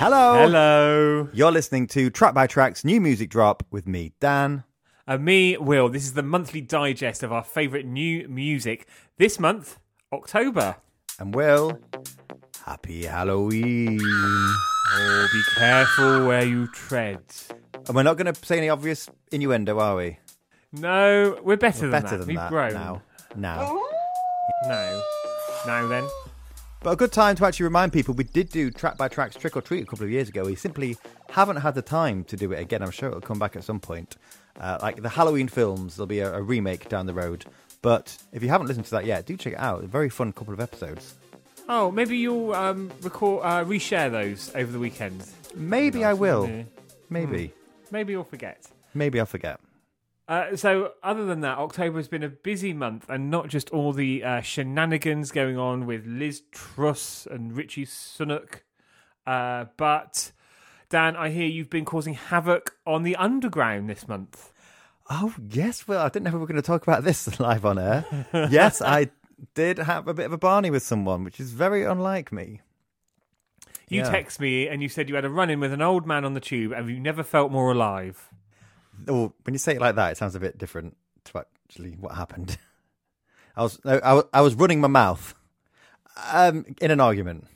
Hello. Hello. You're listening to Track by Track's new music drop with me, Dan. And me, Will. This is the monthly digest of our favourite new music. This month, October. And Will, happy Halloween. Oh, be careful where you tread. And we're not going to say any obvious innuendo, are we? No, we're better We're than better that. than We've that grown. now. Now. No. Now then. But a good time to actually remind people we did do Track by Track's Trick or Treat a couple of years ago. We simply haven't had the time to do it again. I'm sure it'll come back at some point. Uh, like the Halloween films, there'll be a, a remake down the road. But if you haven't listened to that yet, do check it out. A very fun couple of episodes. Oh, maybe you'll um, record, uh, reshare those over the weekend. Maybe I will. Maybe. Maybe you'll forget. Maybe I'll forget. Uh, so, other than that, October has been a busy month, and not just all the uh, shenanigans going on with Liz Truss and Rishi Sunak, uh, but Dan, I hear you've been causing havoc on the underground this month. Oh, yes. Well, I didn't know we were going to talk about this live on air. yes, I did have a bit of a Barney with someone, which is very unlike me. You Yeah. text me and you said you had a run in with an old man on the tube, and you never felt more alive. Oh, when you say it like that, it sounds a bit different to actually what happened. I was I, was- I was running my mouth um, in an argument.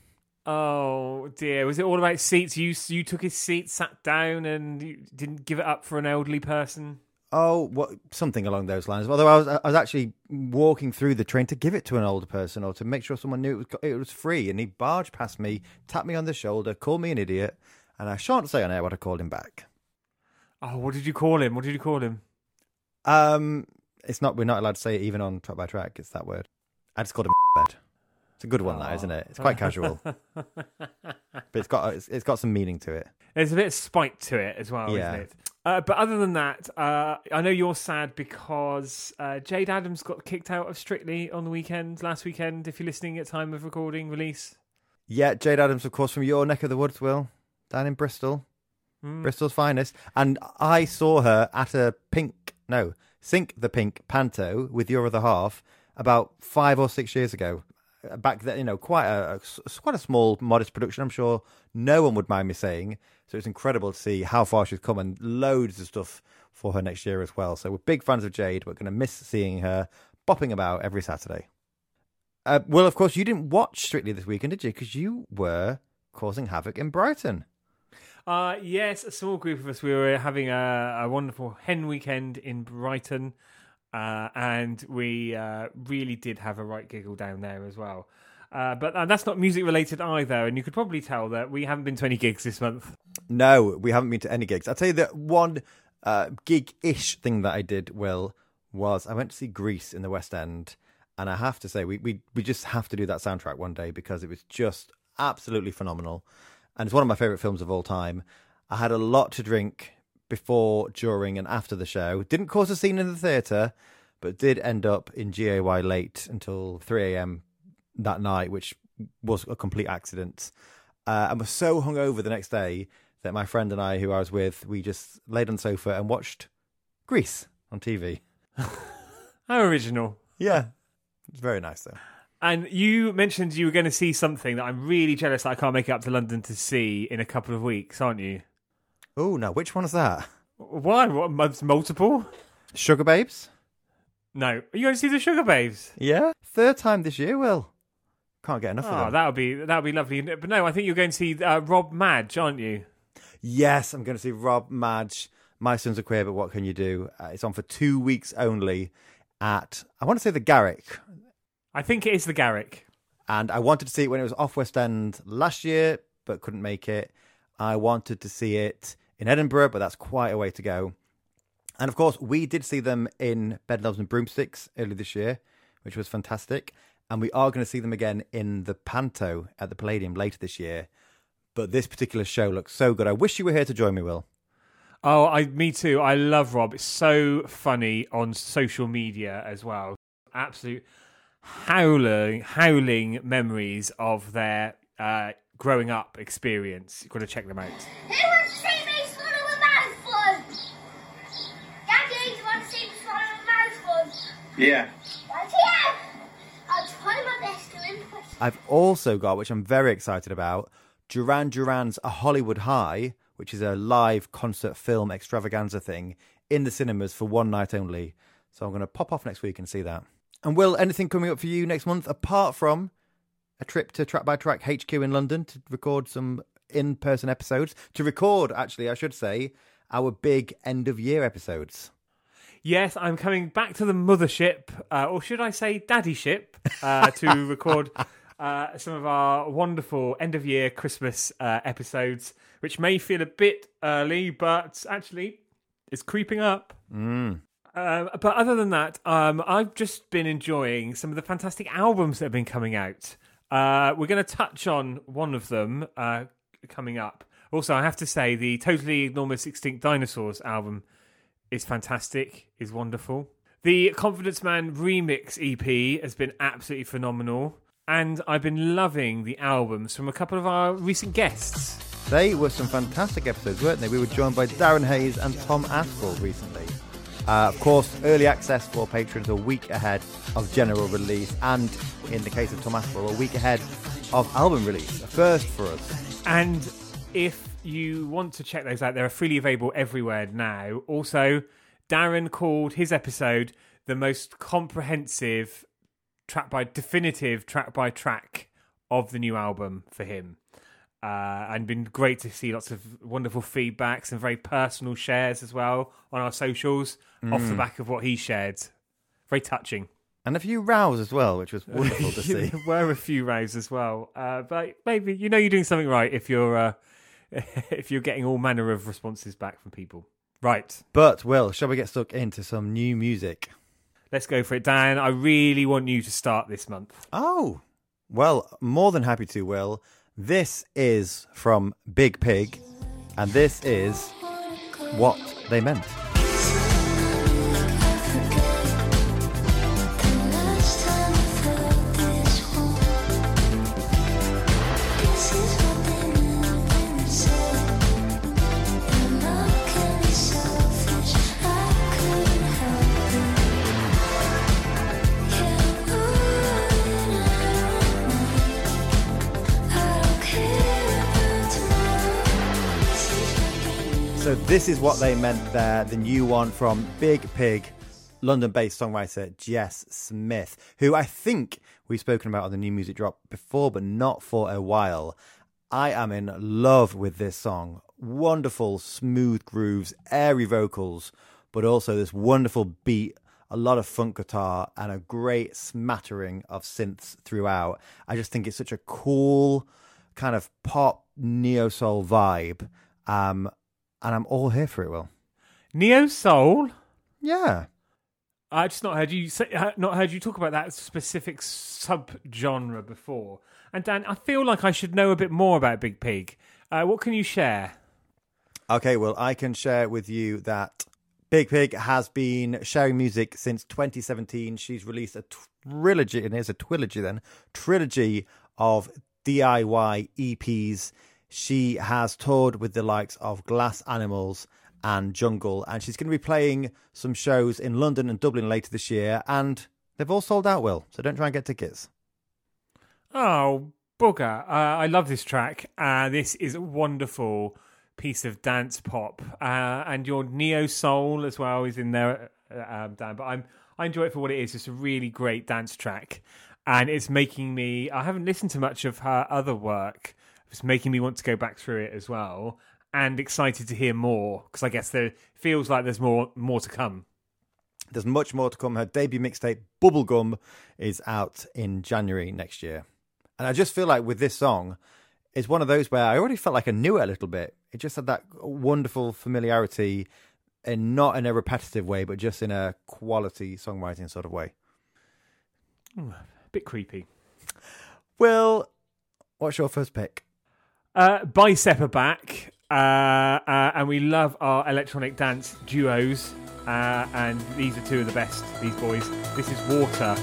Oh dear, was it all about seats? You you took his seat, sat down, and you didn't give it up for an elderly person. Oh, what something along those lines. Although I was I was actually walking through the train to give it to an older person or to make sure someone knew it was it was free, and he barged past me, tapped me on the shoulder, called me an idiot, and I shan't say on air what I called him back. Oh, what did you call him? What did you call him? Um, it's not we're not allowed to say it even on track by track. It's that word. I just called him bed. It's a good one, that isn't it? It's quite casual, but it's got it's, it's got some meaning to it. There's a bit of spite to it as well, Yeah. isn't it? Uh, but other than that, uh, I know you're sad because uh, Jayde Adams got kicked out of Strictly on the weekend, last weekend, if you're listening at time of recording release. Yeah, Jayde Adams, of course, from your neck of the woods, Will, down in Bristol, Mm. Bristol's finest. And I saw her at a pink, no, Sink the Pink Panto with your other half about five or six years ago. Uh, Back then, you know, quite a, a- quite a small, modest production. I'm sure no one would mind me saying. So it's incredible to see how far she's come and loads of stuff for her next year as well. So we're big fans of Jayde. We're going to miss seeing her bopping about every Saturday. Uh, well, of course, you didn't watch Strictly this weekend, did you? Because you were causing havoc in Brighton. Uh, yes, a small group of us. We were having a, a wonderful hen weekend in Brighton, uh, and we uh, really did have a right giggle down there as well. Uh, but uh, that's not music related either, and you could probably tell that we haven't been to any gigs this month. No, we haven't been to any gigs. I'll tell you that one uh, gig-ish thing that I did, Will, was I went to see Grease in the West End, and I have to say we we we just have to do that soundtrack one day because it was just absolutely phenomenal, and it's one of my favorite films of all time. I had a lot to drink before, during, and after the show. Didn't cause a scene in the theatre, but did end up in GAY late until three a.m. that night, which was a complete accident. Uh, and was so hungover the next day that my friend and I, who I was with, we just laid on the sofa and watched Grease on TV. How original. Yeah, it's very nice though. And you mentioned you were going to see something that I'm really jealous that I can't make it up to London to see in a couple of weeks, aren't you? Oh no, which one is that? Why? What, months multiple? Sugababes? No. Are you going to see the Sugababes? Yeah, third time this year. Will can't get enough Oh, of them. that would be that would be lovely. But no, I think you're going to see uh, Rob Madge, aren't you? Yes, I'm going to see Rob Madge. My Son's a Queer, but what can you do? Uh, it's on for two weeks only at I want to say the Garrick, I think it is the Garrick. and I wanted to see it when it was off West End last year, but couldn't make it. I wanted to see it in Edinburgh, but that's quite a way to go. And of course, we did see them in Bedknobs and Broomsticks early this year, which was fantastic. And we are going to see them again in the Panto at the Palladium later this year. But this particular show looks so good. I wish you were here to join me, Will. Oh, I me too. I love Rob. It's so funny on social media as well. Absolute howling, howling memories of their uh, growing up experience. You've got to check them out. Who wants to see me swallow a mouthful? Daddy, do you want to see me swallow a mouthful? Yeah. Right here. I'll try my best to impress. I've also got, which I'm very excited about, Duran Duran's A Hollywood High, which is a live concert film extravaganza thing, in the cinemas for one night only. So I'm going to pop off next week and see that. And will anything coming up for you next month apart from a trip to Track by Track HQ in London to record some in person episodes? To record, actually, I should say, our big end of year episodes. Yes, I'm coming back to the mothership, uh, or should I say daddy ship, uh, to record uh, some of our wonderful end of year Christmas uh, episodes, which may feel a bit early, but actually it's creeping up. Mm. Um, but other than that, um, I've just been enjoying some of the fantastic albums that have been coming out. Uh, we're going to touch on one of them uh, coming up. Also, I have to say the Totally Enormous Extinct Dinosaurs album is fantastic, is wonderful. The Confidence Man remix EP has been absolutely phenomenal, and I've been loving the albums from a couple of our recent guests. They were some fantastic episodes, weren't they? We were joined by Darren Hayes and Tom Aspaul recently. Uh, of course, early access for patrons a week ahead of general release, and in the case of Tom Aspaul, a week ahead of album release. A first for us. And if you want to check those out, they're freely available everywhere now. Also, Darren called his episode the most comprehensive track by definitive track by track of the new album for him. Uh, and been great to see lots of wonderful feedbacks and very personal shares as well on our socials off the back of what he shared. Very touching. And a few rows as well, which was wonderful to see. there were a few rows as well, uh, but maybe you know you're doing something right if you're uh, if you're getting all manner of responses back from people. Right, But, Will, shall we get stuck into some new music? let's go for it, Dan. I really want you to start this month. Oh, well, more than happy to, Will. This is from Big Pig, and this is what they meant. This is what they meant there, the new one from Big Pig, London-based songwriter Jess Smith, who I think we've spoken about on the new music drop before, but not for a while. I am in love with this song. Wonderful, smooth grooves, airy vocals, but also this wonderful beat, a lot of funk guitar, and a great smattering of synths throughout. I just think it's such a cool kind of pop neo soul vibe. Um, and I'm all here for it, Will. Neo Soul. Yeah. I just not heard you say, uh, not heard you talk about that specific sub genre before. And Dan, I feel like I should know a bit more about Big Pig. Uh, what can you share? Okay, well, I can share with you that Big Pig has been sharing music since 2017. She's released a trilogy, and here's a trilogy then, trilogy of DIY EPs. She has toured with the likes of Glass Animals and Jungle, and she's going to be playing some shows in London and Dublin later this year, and they've all sold out, Will, so don't try and get tickets. Oh, bugger. Uh, I love this track. Uh, this is a wonderful piece of dance pop. Uh, and your neo soul as well is in there, uh, um, Dan. But I'm, I enjoy it for what it is. It's a really great dance track. And it's making me, I haven't listened to much of her other work. It's making me want to go back through it as well. And excited to hear more because I guess there feels like there's more more to come. There's much more to come. Her debut mixtape, Bubblegum, is out in January next year. And I just feel like with this song, it's one of those where I already felt like I knew it a little bit. It just had that wonderful familiarity, and not in a repetitive way, but just in a quality songwriting sort of way. A bit creepy. Well, what's your first pick? Uh, Bicep are back, uh, uh, and we love our electronic dance duos. Uh, and these are two of the best. These boys. This is Water.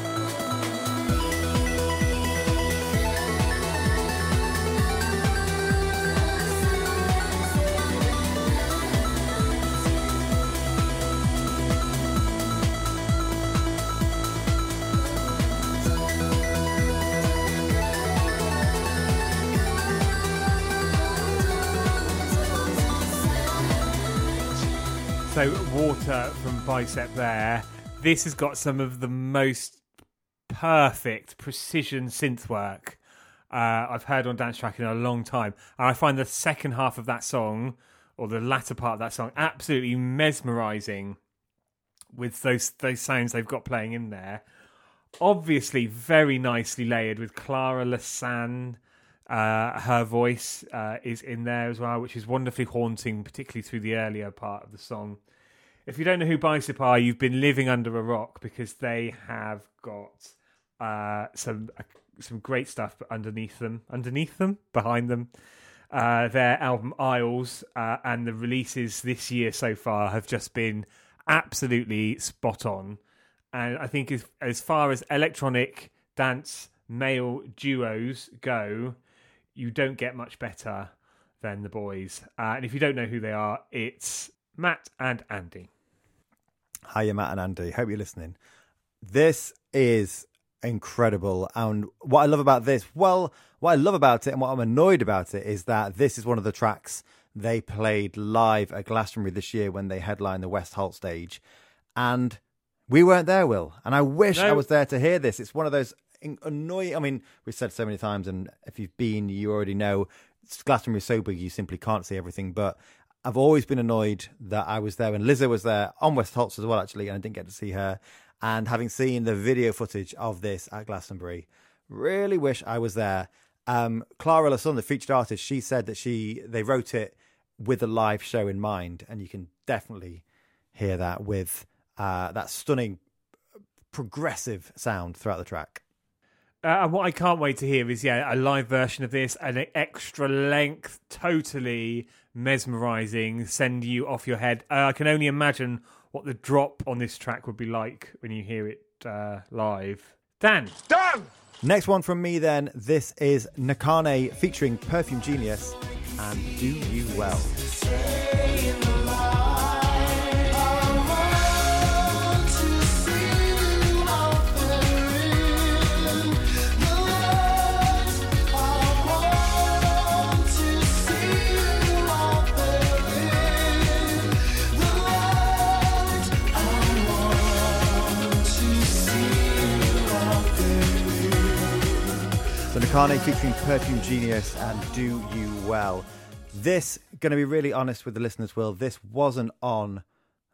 Bicep there. This has got some of the most perfect precision synth work uh, I've heard on dance track in a long time. And I find the second half of that song, or the latter part of that song, absolutely mesmerizing with those those sounds they've got playing in there. Obviously, very nicely layered with Clara La San. Uh, her voice uh, is in there as well, which is wonderfully haunting, particularly through the earlier part of the song. If you don't know who Bicep are, you've been living under a rock because they have got uh, some uh, some great stuff underneath them, underneath them, behind them. Uh, their album Isles uh, and the releases this year so far have just been absolutely spot on. And I think as, as far as electronic dance male duos go, you don't get much better than the boys. Uh, and if you don't know who they are, it's Matt and Andy. Hiya, Matt and Andy. Hope you're listening. This is incredible. And what I love about this, well, what I love about it and what I'm annoyed about it is that this is one of the tracks they played live at Glastonbury this year when they headlined the West Holt stage. And we weren't there, Will. And I wish No. I was there to hear this. It's one of those annoying. I mean, we've said so many times, and if you've been, you already know Glastonbury is so big you simply can't see everything. But I've always been annoyed that I was there and Lizzo was there on West Holts as well, actually, and I didn't get to see her. And having seen the video footage of this at Glastonbury, really wish I was there. Um, Clara La San, the featured artist, she said that she they wrote it with a live show in mind, and you can definitely hear that with uh, that stunning progressive sound throughout the track. Uh, and what I can't wait to hear is, yeah, a live version of this, an extra length, totally mesmerizing, send you off your head. Uh, I can only imagine what the drop on this track would be like when you hear it uh, live. Dan, Dan! Next one from me, then. This is Nakhane featuring Perfume Genius and Do You Well. Nakhane featuring Perfume Genius and Do You Well. This, going to be really honest with the listeners, Will, this wasn't on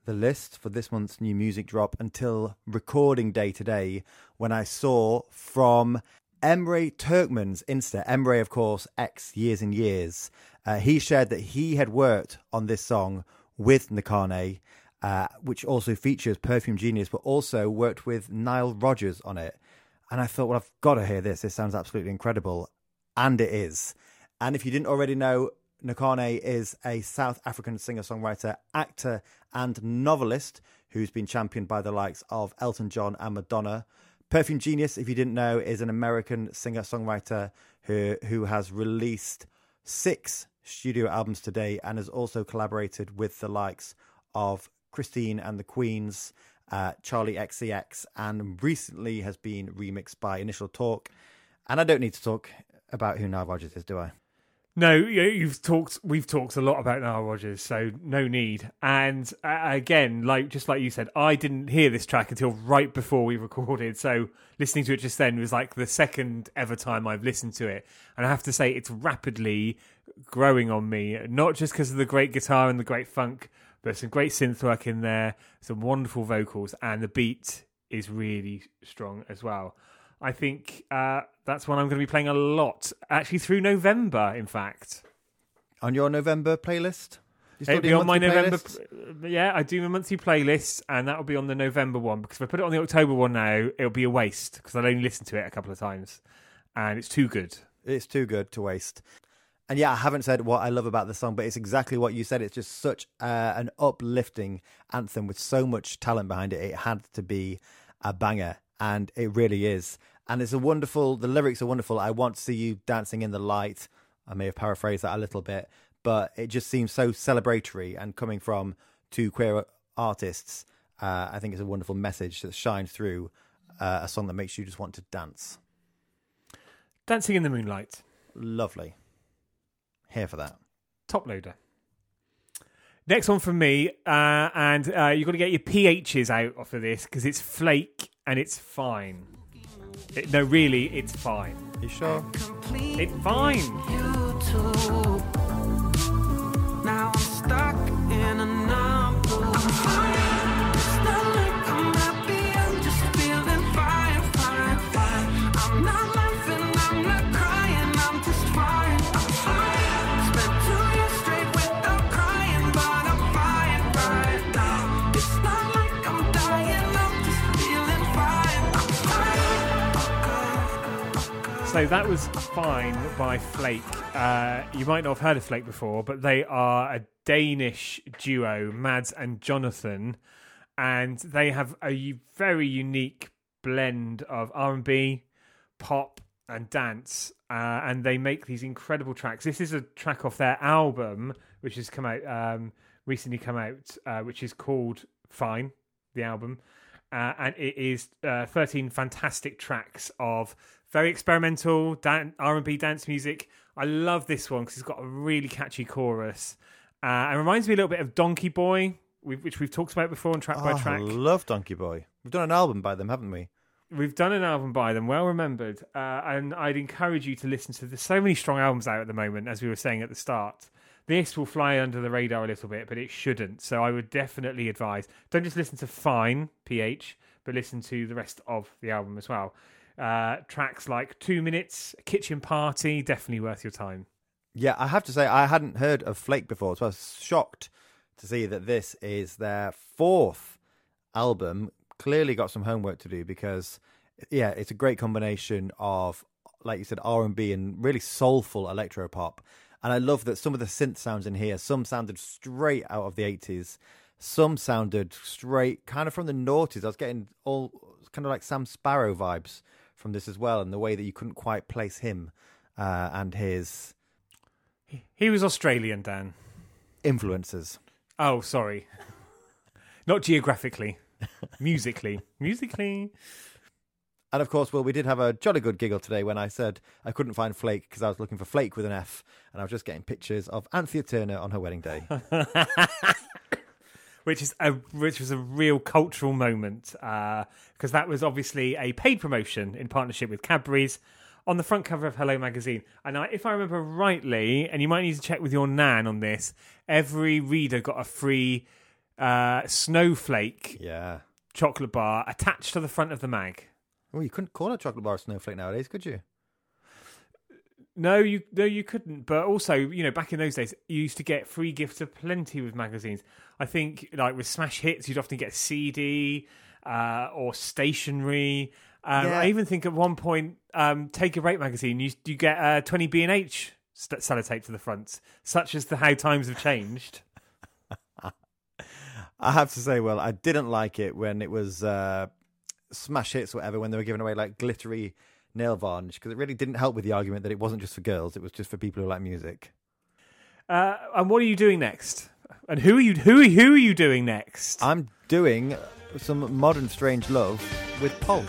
the list for this month's new music drop until recording day today when I saw from Emre Turkmen's Insta, Emre, of course, X Years and Years, uh, he shared that he had worked on this song with Nakhane, uh, which also features Perfume Genius, but also worked with Nile Rodgers on it. And I thought, well, I've got to hear this. This sounds absolutely incredible. And it is. And if you didn't already know, Nakhane is a South African singer songwriter, actor, and novelist who's been championed by the likes of Elton John and Madonna. Perfume Genius, if you didn't know, is an American singer songwriter who, who has released six studio albums today and has also collaborated with the likes of Christine and the Queens, uh, Charli XCX, and recently has been remixed by Initial Talk. And I don't need to talk about who Nile Rodgers is, do I? No, you- you've talked. We've talked a lot about Nile Rodgers, so no need. And uh, again, like just like you said, I didn't hear this track until right before we recorded. So listening to it just then was like the second ever time I've listened to it, and I have to say it's rapidly growing on me. Not just because of the great guitar and the great funk, but some great synth work in there, some wonderful vocals, and the beat is really strong as well. I think uh, that's one I'm going to be playing a lot, actually through November. In fact, On your November playlist? It'll be on my November. Yeah, I do my monthly playlists, and that will be on the November one. Because if I put it on the October one now, it'll be a waste because I'll only listen to it a couple of times, and it's too good. It's too good to waste. And yeah, I haven't said what I love about the song, but it's exactly what you said. It's just such uh, an uplifting anthem with so much talent behind it. It had to be a banger, and it really is. And it's a wonderful. The lyrics are wonderful. I want to see you dancing in the light. I may have paraphrased that a little bit, but it just seems so celebratory. And coming from two queer artists, uh, I think it's a wonderful message that shines through uh, a song that makes you just want to dance. Dancing in the Moonlight, Lovely. Here for that. Toploader. Next one from me, uh, and uh, you've got to get your pHs out off of this because it's Phlake and it's fine. It- no, really, it's fine. You sure? It's fine. So that was Fine by Phlake. Uh, you might not have heard of Phlake before, but they are a Danish duo, Mads and Jonathan, and they have a very unique blend of R&B, pop, and dance, uh, and they make these incredible tracks. This is a track off their album, which has come out um, recently, come out, uh, which is called Fine, the album, uh, and it is uh, 13 fantastic tracks of very experimental dan- R&B dance music. I love this one because it's got a really catchy chorus. Uh, it reminds me a little bit of Donkeyboy, which we've talked about before on track by Oh, track. I love Donkeyboy. We've done an album by them, haven't we? We've done an album by them, well remembered, uh, and I'd encourage you to listen to. There's so many strong albums out at the moment, as we were saying at the start. This will fly under the radar a little bit, but it shouldn't. So I would definitely advise don't just listen to Fine PH, but listen to the rest of the album as well. Uh, tracks like Two Minutes, Kitchen Party, definitely worth your time. Yeah, I have to say I hadn't heard of Phlake before, so I was shocked to see that this is their fourth album. Clearly got some homework to do because yeah, it's a great combination of like you said R and B and really soulful electro pop. And I love that some of the synth sounds in here, some sounded straight out of the 80s, some sounded straight kind of from the noughties. I was getting all kind of like Sam Sparro vibes from this as well, and the way that you couldn't quite place him uh, and his He was Australian, Dan. influences. Oh, sorry. Not geographically, musically. Musically. And of course, well, we did have a jolly good giggle today when I said I couldn't find Flake because I was looking for Flake with an F, and I was just getting pictures of Anthea Turner on her wedding day. which is a which was a real cultural moment because that was obviously a paid promotion in partnership with Cadbury's on the front cover of Hello magazine. And I, if I remember rightly, and you might need to check with your nan on this, every reader got a free uh, snowflake yeah. chocolate bar attached to the front of the mag. Well, you couldn't call a chocolate bar a snowflake nowadays, could you? No, you no, you couldn't. But also, you know, back in those days, you used to get free gifts of plenty with magazines. I think, like with Smash Hits, you'd often get a CD uh, or stationery. Um, Yeah. I even think at one point, um, Take a Break magazine, you you get uh, twenty B and H sellotape to the front, such as the how times have changed. I have to say, well, I didn't like it when it was uh, smash hits, or whatever, when they were giving away like glittery nail varnish because it really didn't help with the argument that it wasn't just for girls; it was just for people who like music. Uh, and what are you doing next? And who are you who are, who are you doing next? I'm doing some modern strange love with Pole.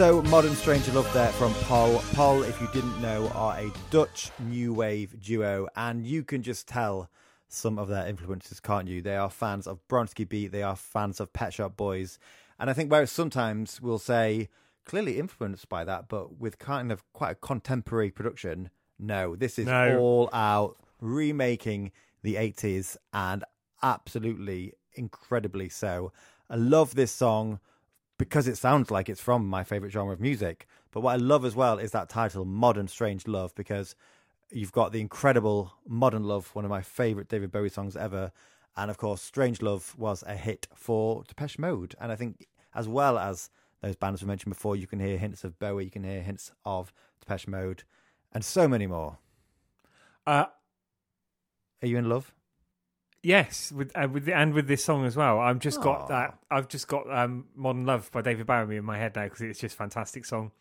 So, Modern Stranger Love there from Pol. Pol, if you didn't know, are a Dutch new wave duo, and you can just tell some of their influences, can't you? They are fans of Bronski Beat, they are fans of Pet Shop Boys, and I think whereas sometimes we'll say clearly influenced by that, but with kind of quite a contemporary production, no, this is No. all out remaking the 80s and absolutely incredibly so. I love this song because it sounds like it's from my favorite genre of music. But what I love as well is that title, Modern Strange Love, because you've got the incredible Modern Love, one of my favorite David Bowie songs ever. And of course, Strange Love was a hit for Depeche Mode. And I think, as well as those bands we mentioned before, you can hear hints of Bowie, you can hear hints of Depeche Mode, and so many more. Uh, Are you in love? Yes, with uh, with the, and with this song as well. I've just Aw. got that. I've just got um, "Modern Love" by David Bowie in my head now because it's just a fantastic song.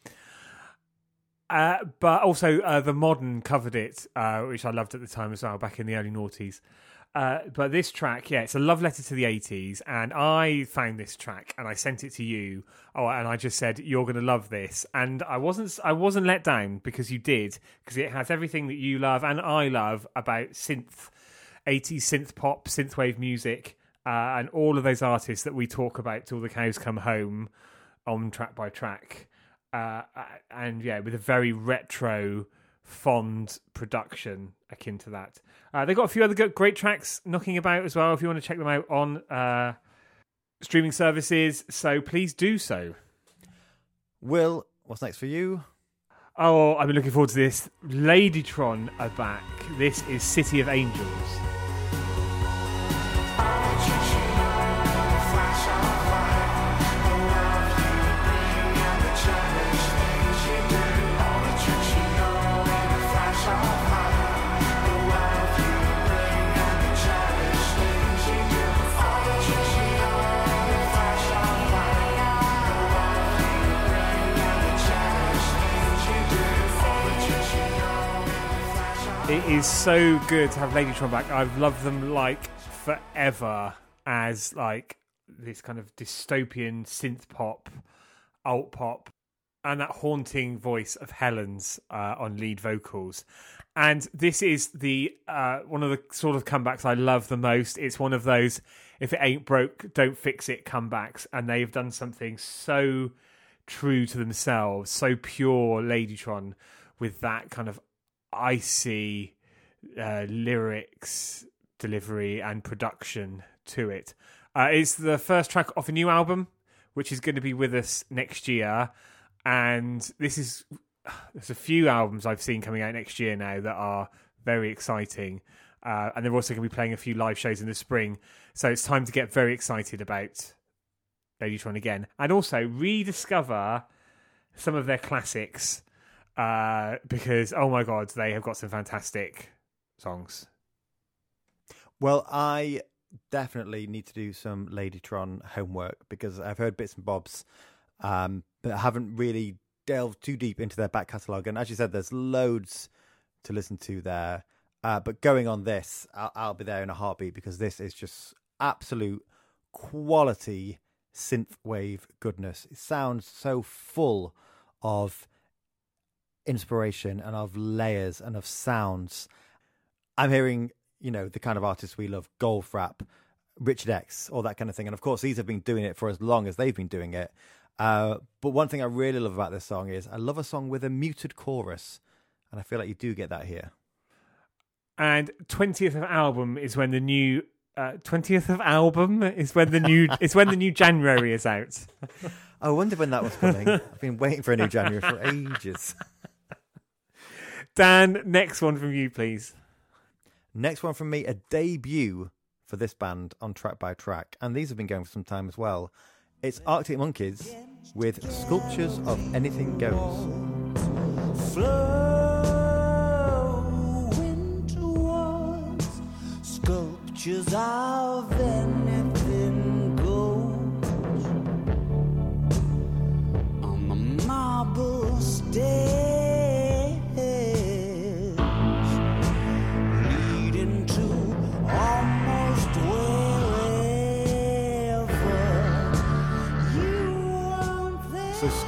Uh, but also, uh, the Modern covered it, uh, which I loved at the time as well, back in the early noughties. Uh, but this track, yeah, it's a love letter to the 80s. And I found this track and I sent it to you. Oh, and I just said, you're going to love this. And I wasn't, I wasn't let down because you did, because it has everything that you love and I love about synth, 80s synth pop, synthwave music, uh, and all of those artists that we talk about till the cows come home on track by track. Uh, and yeah, with a very retro, fond production akin to that. Uh, they've got a few other great tracks knocking about as well. If you want to check them out on uh, streaming services, so please do so. Will, what's next for you? Oh, I've been looking forward to this. Ladytron are back. This is City of Angels. Is so good to have Ladytron back. I've loved them like forever as like this kind of dystopian synth pop, alt pop, and that haunting voice of Helen's uh, on lead vocals. And this is the uh, one of the sort of comebacks I love the most. It's one of those if it ain't broke, don't fix it comebacks, and they've done something so true to themselves, so pure Ladytron with that kind of icy uh, lyrics, delivery, and production to it. Uh, it's the first track off a new album, which is going to be with us next year. And this is there's a few albums I've seen coming out next year now that are very exciting. Uh, and they're also going to be playing a few live shows in the spring. So it's time to get very excited about Ladytron again. And also rediscover some of their classics uh, because oh my god, they have got some fantastic songs. Well, I definitely need to do some Ladytron homework because I've heard bits and bobs, um, but I haven't really delved too deep into their back catalogue. And as you said, there's loads to listen to there. Uh, but going on this, I'll, I'll be there in a heartbeat because this is just absolute quality synthwave goodness. It sounds so full of inspiration and of layers and of sounds. I'm hearing, you know, the kind of artists we love, golf Goldfrapp, Richard X, all that kind of thing. And of course, these have been doing it for as long as they've been doing it. Uh, but one thing I really love about this song is I love a song with a muted chorus. And I feel like you do get that here. And twentieth of album is when the new uh, twentieth of album is when the new it's when the new January is out. I wonder when that was coming. I've been waiting for a new January for ages. Dan, next one from you, please. Next one from me, a debut for this band on track by track. And these have been going for some time as well. It's Arctic Monkeys with Sculptures of Anything Goes. flowing towards sculptures of anything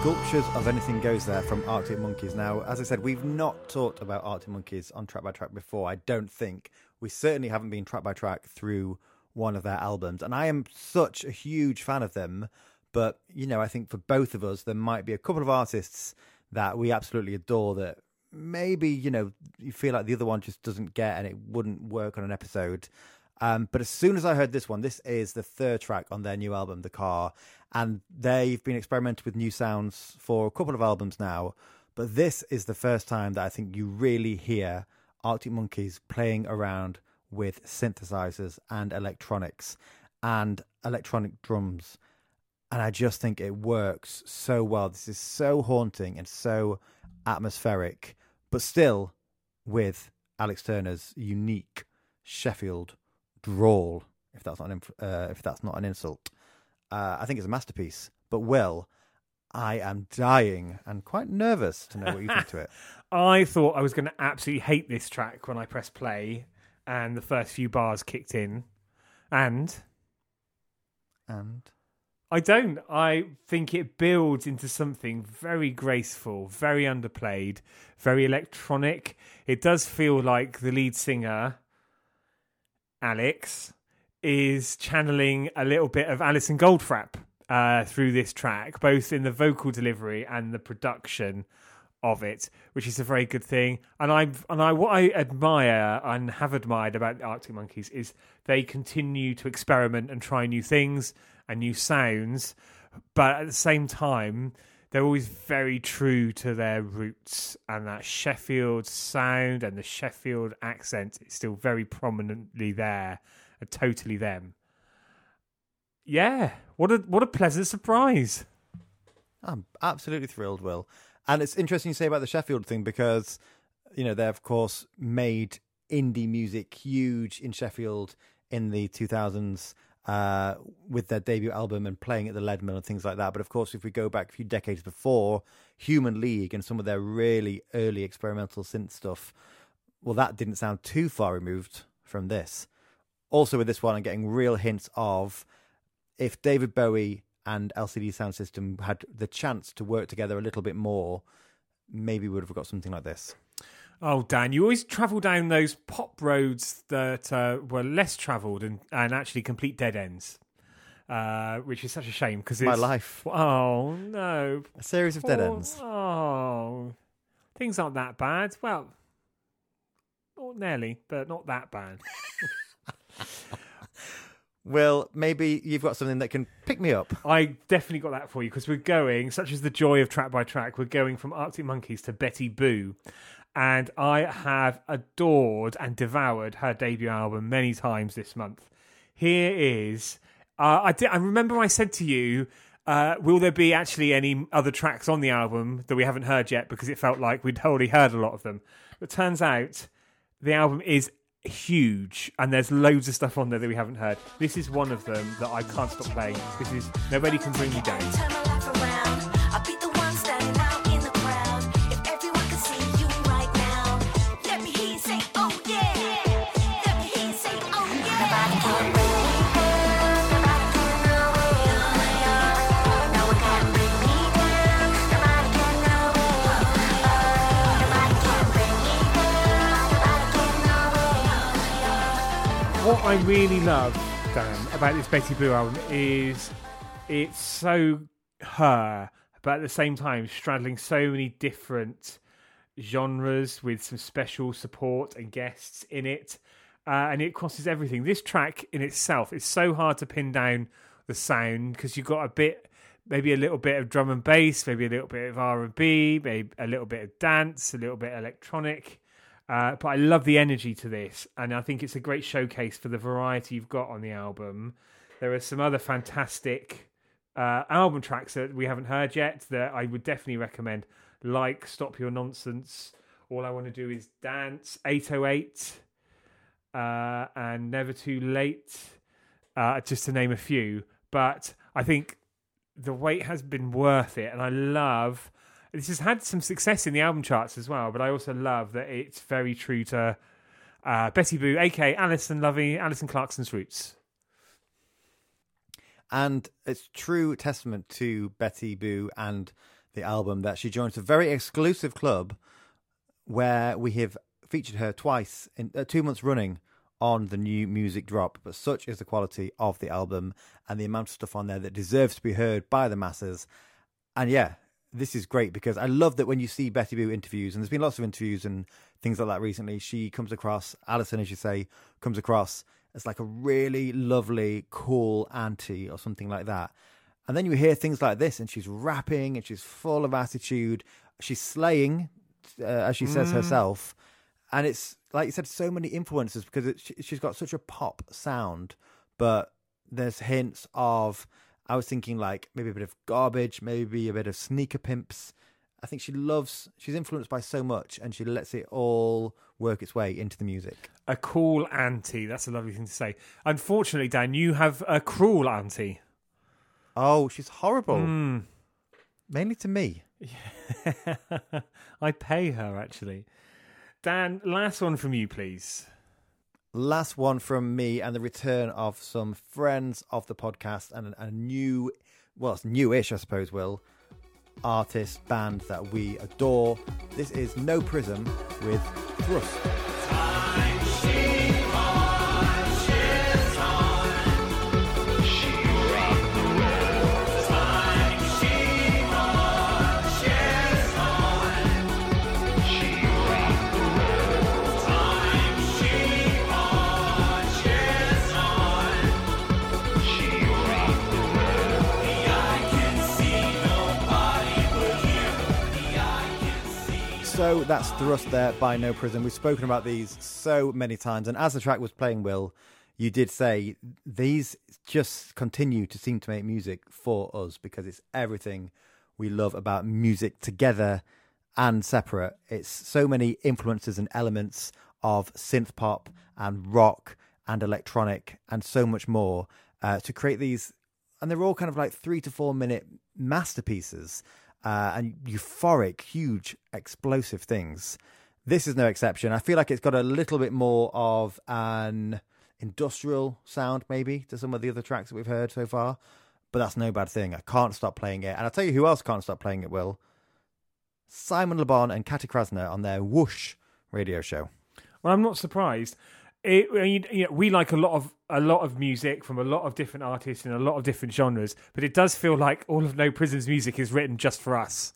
Sculptures of Anything Goes there from Arctic Monkeys. Now, as I said, we've not talked about Arctic Monkeys on track by track before. I don't think. We certainly haven't been track by track through one of their albums. And I am such a huge fan of them. But, you know, I think for both of us, there might be a couple of artists that we absolutely adore that maybe, you know, you feel like the other one just doesn't get and it wouldn't work on an episode. Um, but as soon as I heard this one, this is the third track on their new album, The Car, and they've been experimenting with new sounds for a couple of albums now. But this is the first time that I think you really hear Arctic Monkeys playing around with synthesizers and electronics and electronic drums. And I just think it works so well. This is so haunting and so atmospheric, but still with Alex Turner's unique Sheffield drawl, if that's not an, inf- uh, if that's not an insult. Uh, I think it's a masterpiece. But Will, I am dying and quite nervous to know what you think to it. I thought I was going to absolutely hate this track when I pressed play and the first few bars kicked in. And And I don't. I think it builds into something very graceful, very underplayed, very electronic. It does feel like the lead singer, Alex, is channeling a little bit of Alison Goldfrapp uh, through this track, both in the vocal delivery and the production of it, which is a very good thing. And I and I what I admire and have admired about the Arctic Monkeys is they continue to experiment and try new things and new sounds, but at the same time they're always very true to their roots and that Sheffield sound and the Sheffield accent is still very prominently there and totally them. Yeah, what a what a pleasant surprise. I'm absolutely thrilled, Will. And it's interesting you say about the Sheffield thing because, you know, they of course made indie music huge in Sheffield in the 2000s uh, with their debut album and playing at the Leadmill and things like that. But of course, if we go back a few decades before, Human League and some of their really early experimental synth stuff, well, that didn't sound too far removed from this. Also, with this one, I'm getting real hints of if David Bowie and LCD Soundsystem had the chance to work together a little bit more, maybe we would have got something like this. Oh, Dan, you always travel down those pop roads that uh, were less travelled and, and actually complete dead ends, uh, which is such a shame because My life, Oh no! a series of dead Oh, ends. Oh, things aren't that bad. Well, not nearly, but not that bad. Well, maybe you've got something that can pick me up. I definitely got that for you because we're going, such as the joy of track by track, we're going from Arctic Monkeys to Betty Boo. And I have adored and devoured her debut album many times this month. Here is, uh, I, did, I remember I said to you, uh, will there be actually any other tracks on the album that we haven't heard yet? Because it felt like we'd already heard a lot of them. But turns out the album is huge and there's loads of stuff on there that we haven't heard. This is one of them that I can't stop playing. This is Nobody Can Bring Me Down. I really love, Dan, about this Betty Boo album is it's so her, but at the same time straddling so many different genres with some special support and guests in it. Uh, and it crosses everything. This track in itself is so hard to pin down the sound because you've got a bit, maybe a little bit of drum and bass, maybe a little bit of R and B, maybe a little bit of dance, a little bit electronic. Uh, but I love the energy to this, and I think it's a great showcase for the variety you've got on the album. There are some other fantastic uh, album tracks that we haven't heard yet that I would definitely recommend, like "Stop Your Nonsense," "All I Want to Do Is Dance," "808," uh, and "Never Too Late," uh, just to name a few. But I think the wait has been worth it, and I love. This has had some success in the album charts as well, but I also love that it's very true to uh, Betty Boo, aka Alison Lovey, Alison Clarkson's roots. And it's true testament to Betty Boo and the album that she joins a very exclusive club where we have featured her twice in uh, two months running on the new music drop. But such is the quality of the album and the amount of stuff on there that deserves to be heard by the masses. And yeah, this is great because I love that when you see Betty Boo interviews, and there's been lots of interviews and things like that recently, she comes across, Alison, as you say, comes across as like a really lovely, cool auntie or something like that. And then you hear things like this, and she's rapping and she's full of attitude. She's slaying, uh, as she says herself. And it's, like you said, so many influences because it, she, she's got such a pop sound, but there's hints of, I was thinking like maybe a bit of garbage, maybe a bit of sneaker pimps, I think she loves. She's influenced by so much, and she lets it all work its way into the music. A cool auntie. That's a lovely thing to say. Unfortunately, Dan, you have a cruel auntie. Oh, she's horrible. Hmm. Mainly to me. I pay her actually. Dan, last one from you, please. Last one from me, and the return of some friends of the podcast, and a new, well, it's newish, I suppose. Will artist band that we adore. This is No Prism with Thrust. So that's Thrust there by No Prism. We've spoken about these so many times, and as the track was playing, Will, you did say these just continue to seem to make music for us because it's everything we love about music together and separate. It's so many influences and elements of synth pop and rock and electronic and so much more uh, to create these, and they're all kind of like three to four minute masterpieces uh, and euphoric, huge, explosive things. This is no exception. I feel like it's got a little bit more of an industrial sound, maybe, to some of the other tracks that we've heard so far. But that's no bad thing. I can't stop playing it. And I'll tell you who else can't stop playing it, Will. Simon Le Bon and Katy Krassner on their Whoosh radio show. Well, I'm not surprised. It, you know, we like a lot of a lot of music from a lot of different artists in a lot of different genres, but it does feel like all of No Prism's music is written just for us.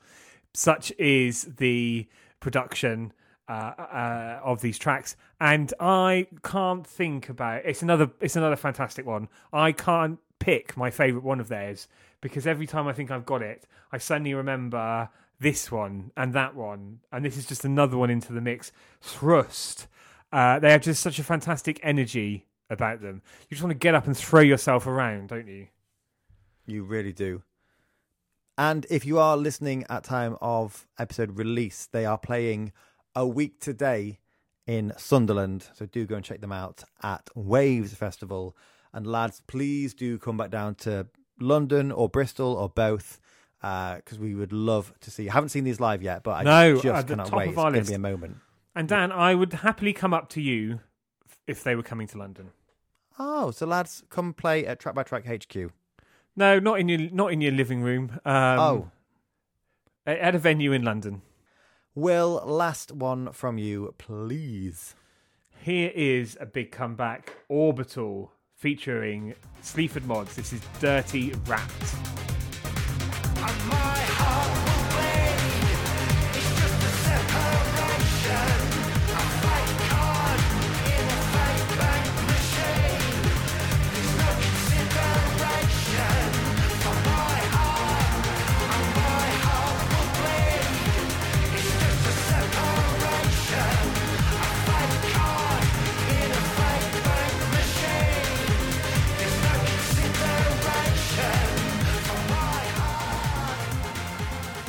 Such is the production uh, uh, of these tracks, and I can't think about it's another it's another fantastic one. I can't pick my favorite one of theirs because every time I think I've got it, I suddenly remember this one and that one, and this is just another one into the mix. Thrust. Uh, they have just such a fantastic energy about them. You just want to get up and throw yourself around, don't you? You really do. And if you are listening at time of episode release, they are playing a week today in Sunderland. So do go and check them out at Waves Festival. And lads, please do come back down to London or Bristol or both. Because we would love to see. I haven't seen these live yet, but I No, just cannot wait. It's going to be a moment. And Dan, I would happily come up to you if they were coming to London. Oh, so lads, come play at Track by Track HQ. No, not in your not in your living room. Um, oh, at at a venue in London. Will, last one from you, please. Here is a big comeback, Orbital, featuring Sleaford Mods. This is Dirty Rat.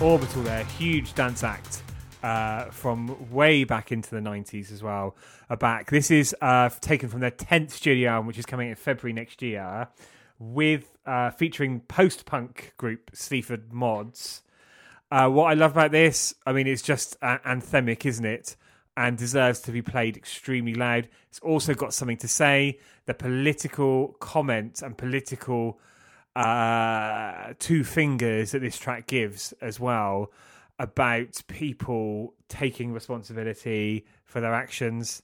Orbital there, huge dance act uh, from way back into the 90s as well. Are back. This is uh, taken from their 10th studio album, which is coming in February next year, with uh, featuring post punk group Sleaford Mods. Uh, what I love about this, I mean, it's just uh, anthemic, isn't it? And deserves to be played extremely loud. It's also got something to say. The political comment and political uh, two fingers that this track gives as well about people taking responsibility for their actions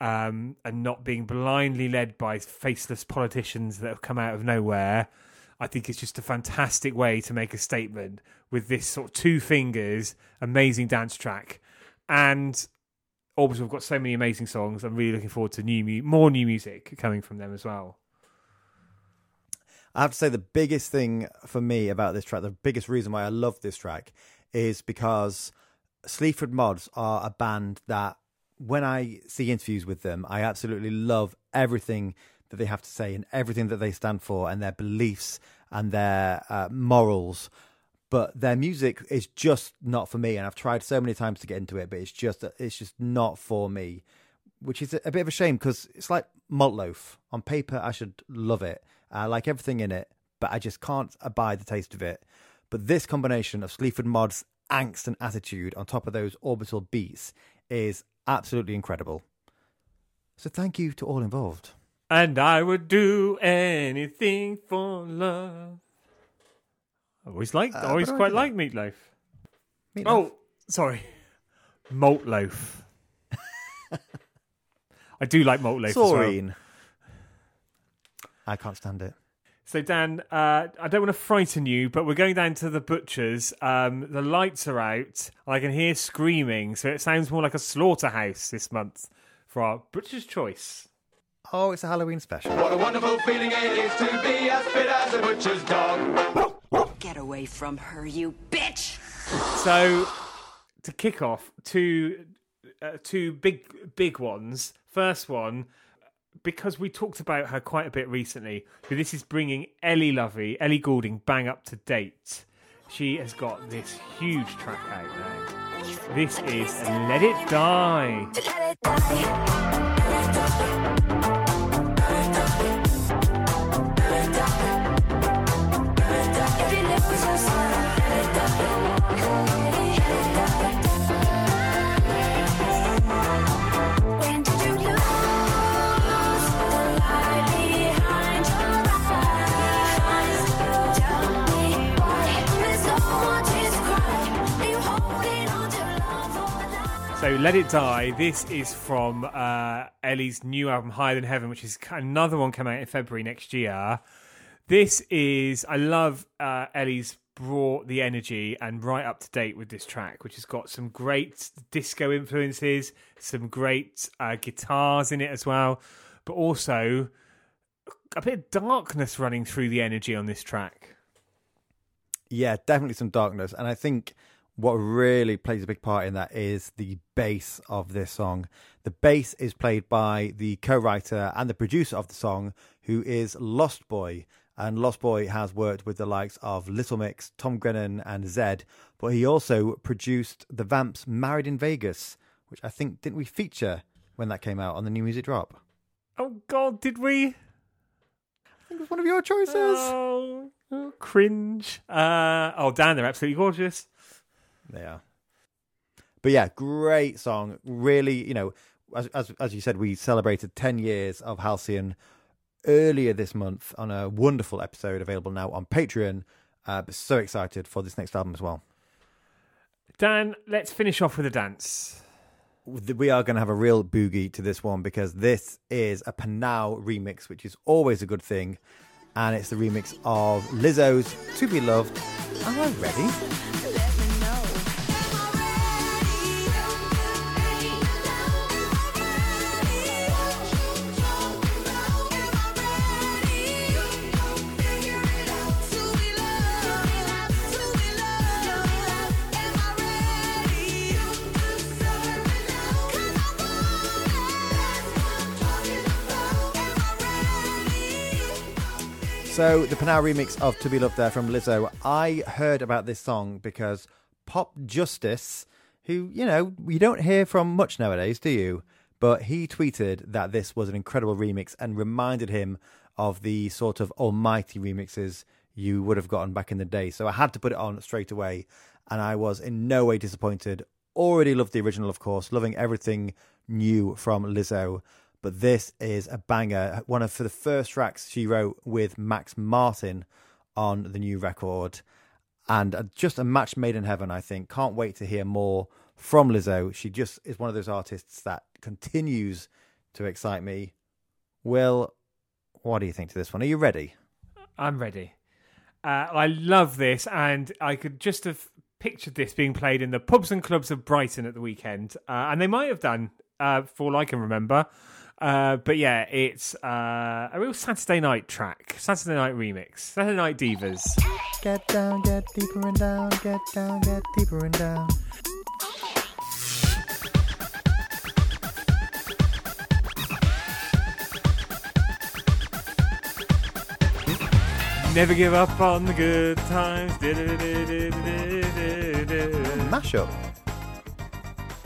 um, and not being blindly led by faceless politicians that have come out of nowhere. I think it's just a fantastic way to make a statement with this sort of two fingers, amazing dance track. And obviously, we've got so many amazing songs. I'm really looking forward to new mu- more new music coming from them as well. I have to say the biggest thing for me about this track, the biggest reason why I love this track is because Sleaford Mods are a band that when I see interviews with them, I absolutely love everything that they have to say and everything that they stand for and their beliefs and their uh, morals. but their music is just not for me. And I've tried so many times to get into it, but it's just it's just not for me, which is a, a bit of a shame because it's like malt loaf. On paper, I should love it. I like everything in it, but I just can't abide the taste of it. But this combination of Sleaford Mod's angst and attitude on top of those orbital beats is absolutely incredible. So thank you to all involved. And I would do anything for love. I always liked, uh, I always quite do liked meatloaf. Meatloaf. Oh, sorry, malt loaf. I do like malt loaf as well. Soreen. I can't stand it. So Dan, uh, I don't want to frighten you, but we're going down to the butcher's. Um, the lights are out. I can hear screaming, so it sounds more like a slaughterhouse this month for our butcher's choice. Oh, it's a Halloween special. What a wonderful feeling it is to be as fit as a butcher's dog. Get away from her, you bitch! So to kick off, two uh, two big big ones. First one, because we talked about her quite a bit recently. This is bringing Ellie Lovey, Ellie Goulding, bang up to date. She has got this huge track out now. This is "Let It Die." Let it die. So "Let It Die." This is from uh, Ellie's new album "Higher Than Heaven," which is another one coming out in February next year. This is I love uh, Ellie's brought the energy and right up to date with this track, which has got some great disco influences, some great uh, guitars in it as well, but also a bit of darkness running through the energy on this track. Yeah, definitely some darkness. And I think what really plays a big part in that is the bass of this song. The bass is played by the co writer and the producer of the song, who is Lost Boy. And Lost Boy has worked with the likes of Little Mix, Tom Grennan, and Zed. But he also produced the Vamps' Married in Vegas, which I think didn't we feature when that came out on the new music drop? Oh God, did we? I think it was one of your choices. Oh, cringe. Uh, oh, Dan, they're absolutely gorgeous. Are. But yeah, great song. Really, you know, as as as you said, we celebrated ten years of Halcyon earlier this month on a wonderful episode available now on Patreon. Uh, but so excited for this next album as well. Dan, let's finish off with a dance. We are going to have a real boogie to this one because this is a PNAU remix, which is always a good thing. And it's the remix of Lizzo's To Be Loved. Am I ready? So the PNAU remix of "To Be Loved" there from Lizzo. I heard about this song because Pop Justice, who you know you don't hear from much nowadays, do you? But he tweeted that this was an incredible remix and reminded him of the sort of almighty remixes you would have gotten back in the day. So I had to put it on straight away, and I was in no way disappointed. Already loved the original, of course, loving everything new from Lizzo but this is a banger. One of for the first tracks she wrote with Max Martin on the new record, and just a match made in heaven. I think. Can't wait to hear more from Lizzo. She just is one of those artists that continues to excite me. Will, what do you think to this one? Are you ready? I'm ready. Uh, I love this, and I could just have pictured this being played in the pubs and clubs of Brighton at the weekend, uh, and they might have done, uh, for all I can remember. Uh, but yeah, it's uh, a real Saturday night track, Saturday night remix, Saturday night divas. Get down, get deeper and down, get down, get deeper and down. Never give up on the good times. Mashup.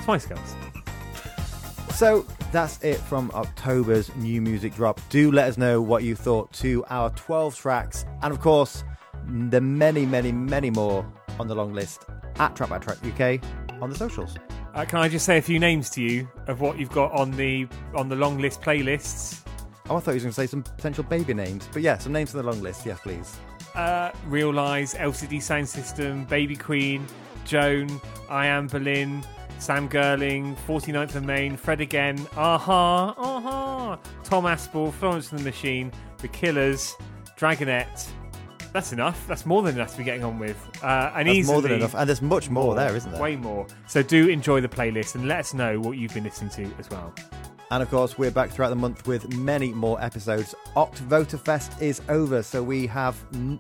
Spice Girls. So that's it from October's new music drop. Do let us know what you thought to our 12 tracks, and of course, the many, many, many more on the long list at Track by Track UK on the socials. Uh, can I just say a few names to you of what you've got on the on the long list playlists? Oh, I thought you was going to say some potential baby names, but yeah, some names on the long list. Yeah, please. Uh, Real Lies, LCD Soundsystem, Baby Queen, Joan, I Am Berlin, Sam Gerling, 49th of Main, Fred Again, Aha, Aha, Tom Aspaul, Florence and the Machine, The Killers, Dragonette. That's enough. That's more than enough to be getting on with. Uh, and That's easily more than enough, and there's much more there, isn't there? Way more. So do enjoy the playlist and let us know what you've been listening to as well. And of course, we're back throughout the month with many more episodes. Oct Fest is over, so we have.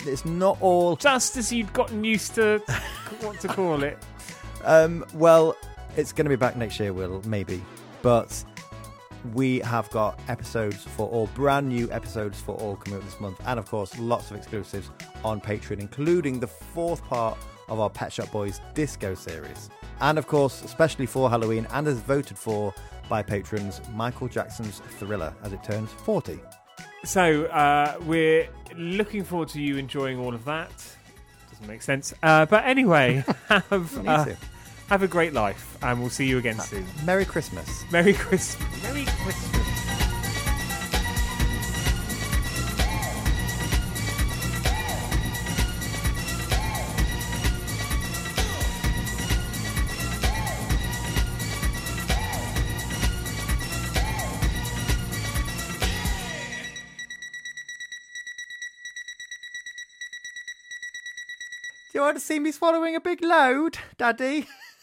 It's not all. Just as you've gotten used to what to call it. Um, well, it's going to be back next year, Will, maybe. But we have got episodes for all, brand new episodes for all coming up this month. And of course, lots of exclusives on Patreon, including the fourth part of our Pet Shop Boys Disco series. And of course, especially for Halloween, and as voted for by patrons, Michael Jackson's Thriller as it turns 40. So uh, we're looking forward to you enjoying all of that. Doesn't make sense. Uh, but anyway, have, uh. Have a great life, and we'll see you again soon. Merry Christmas. Merry Christmas. Merry Christmas. Do you want to see me swallowing a big load, Daddy?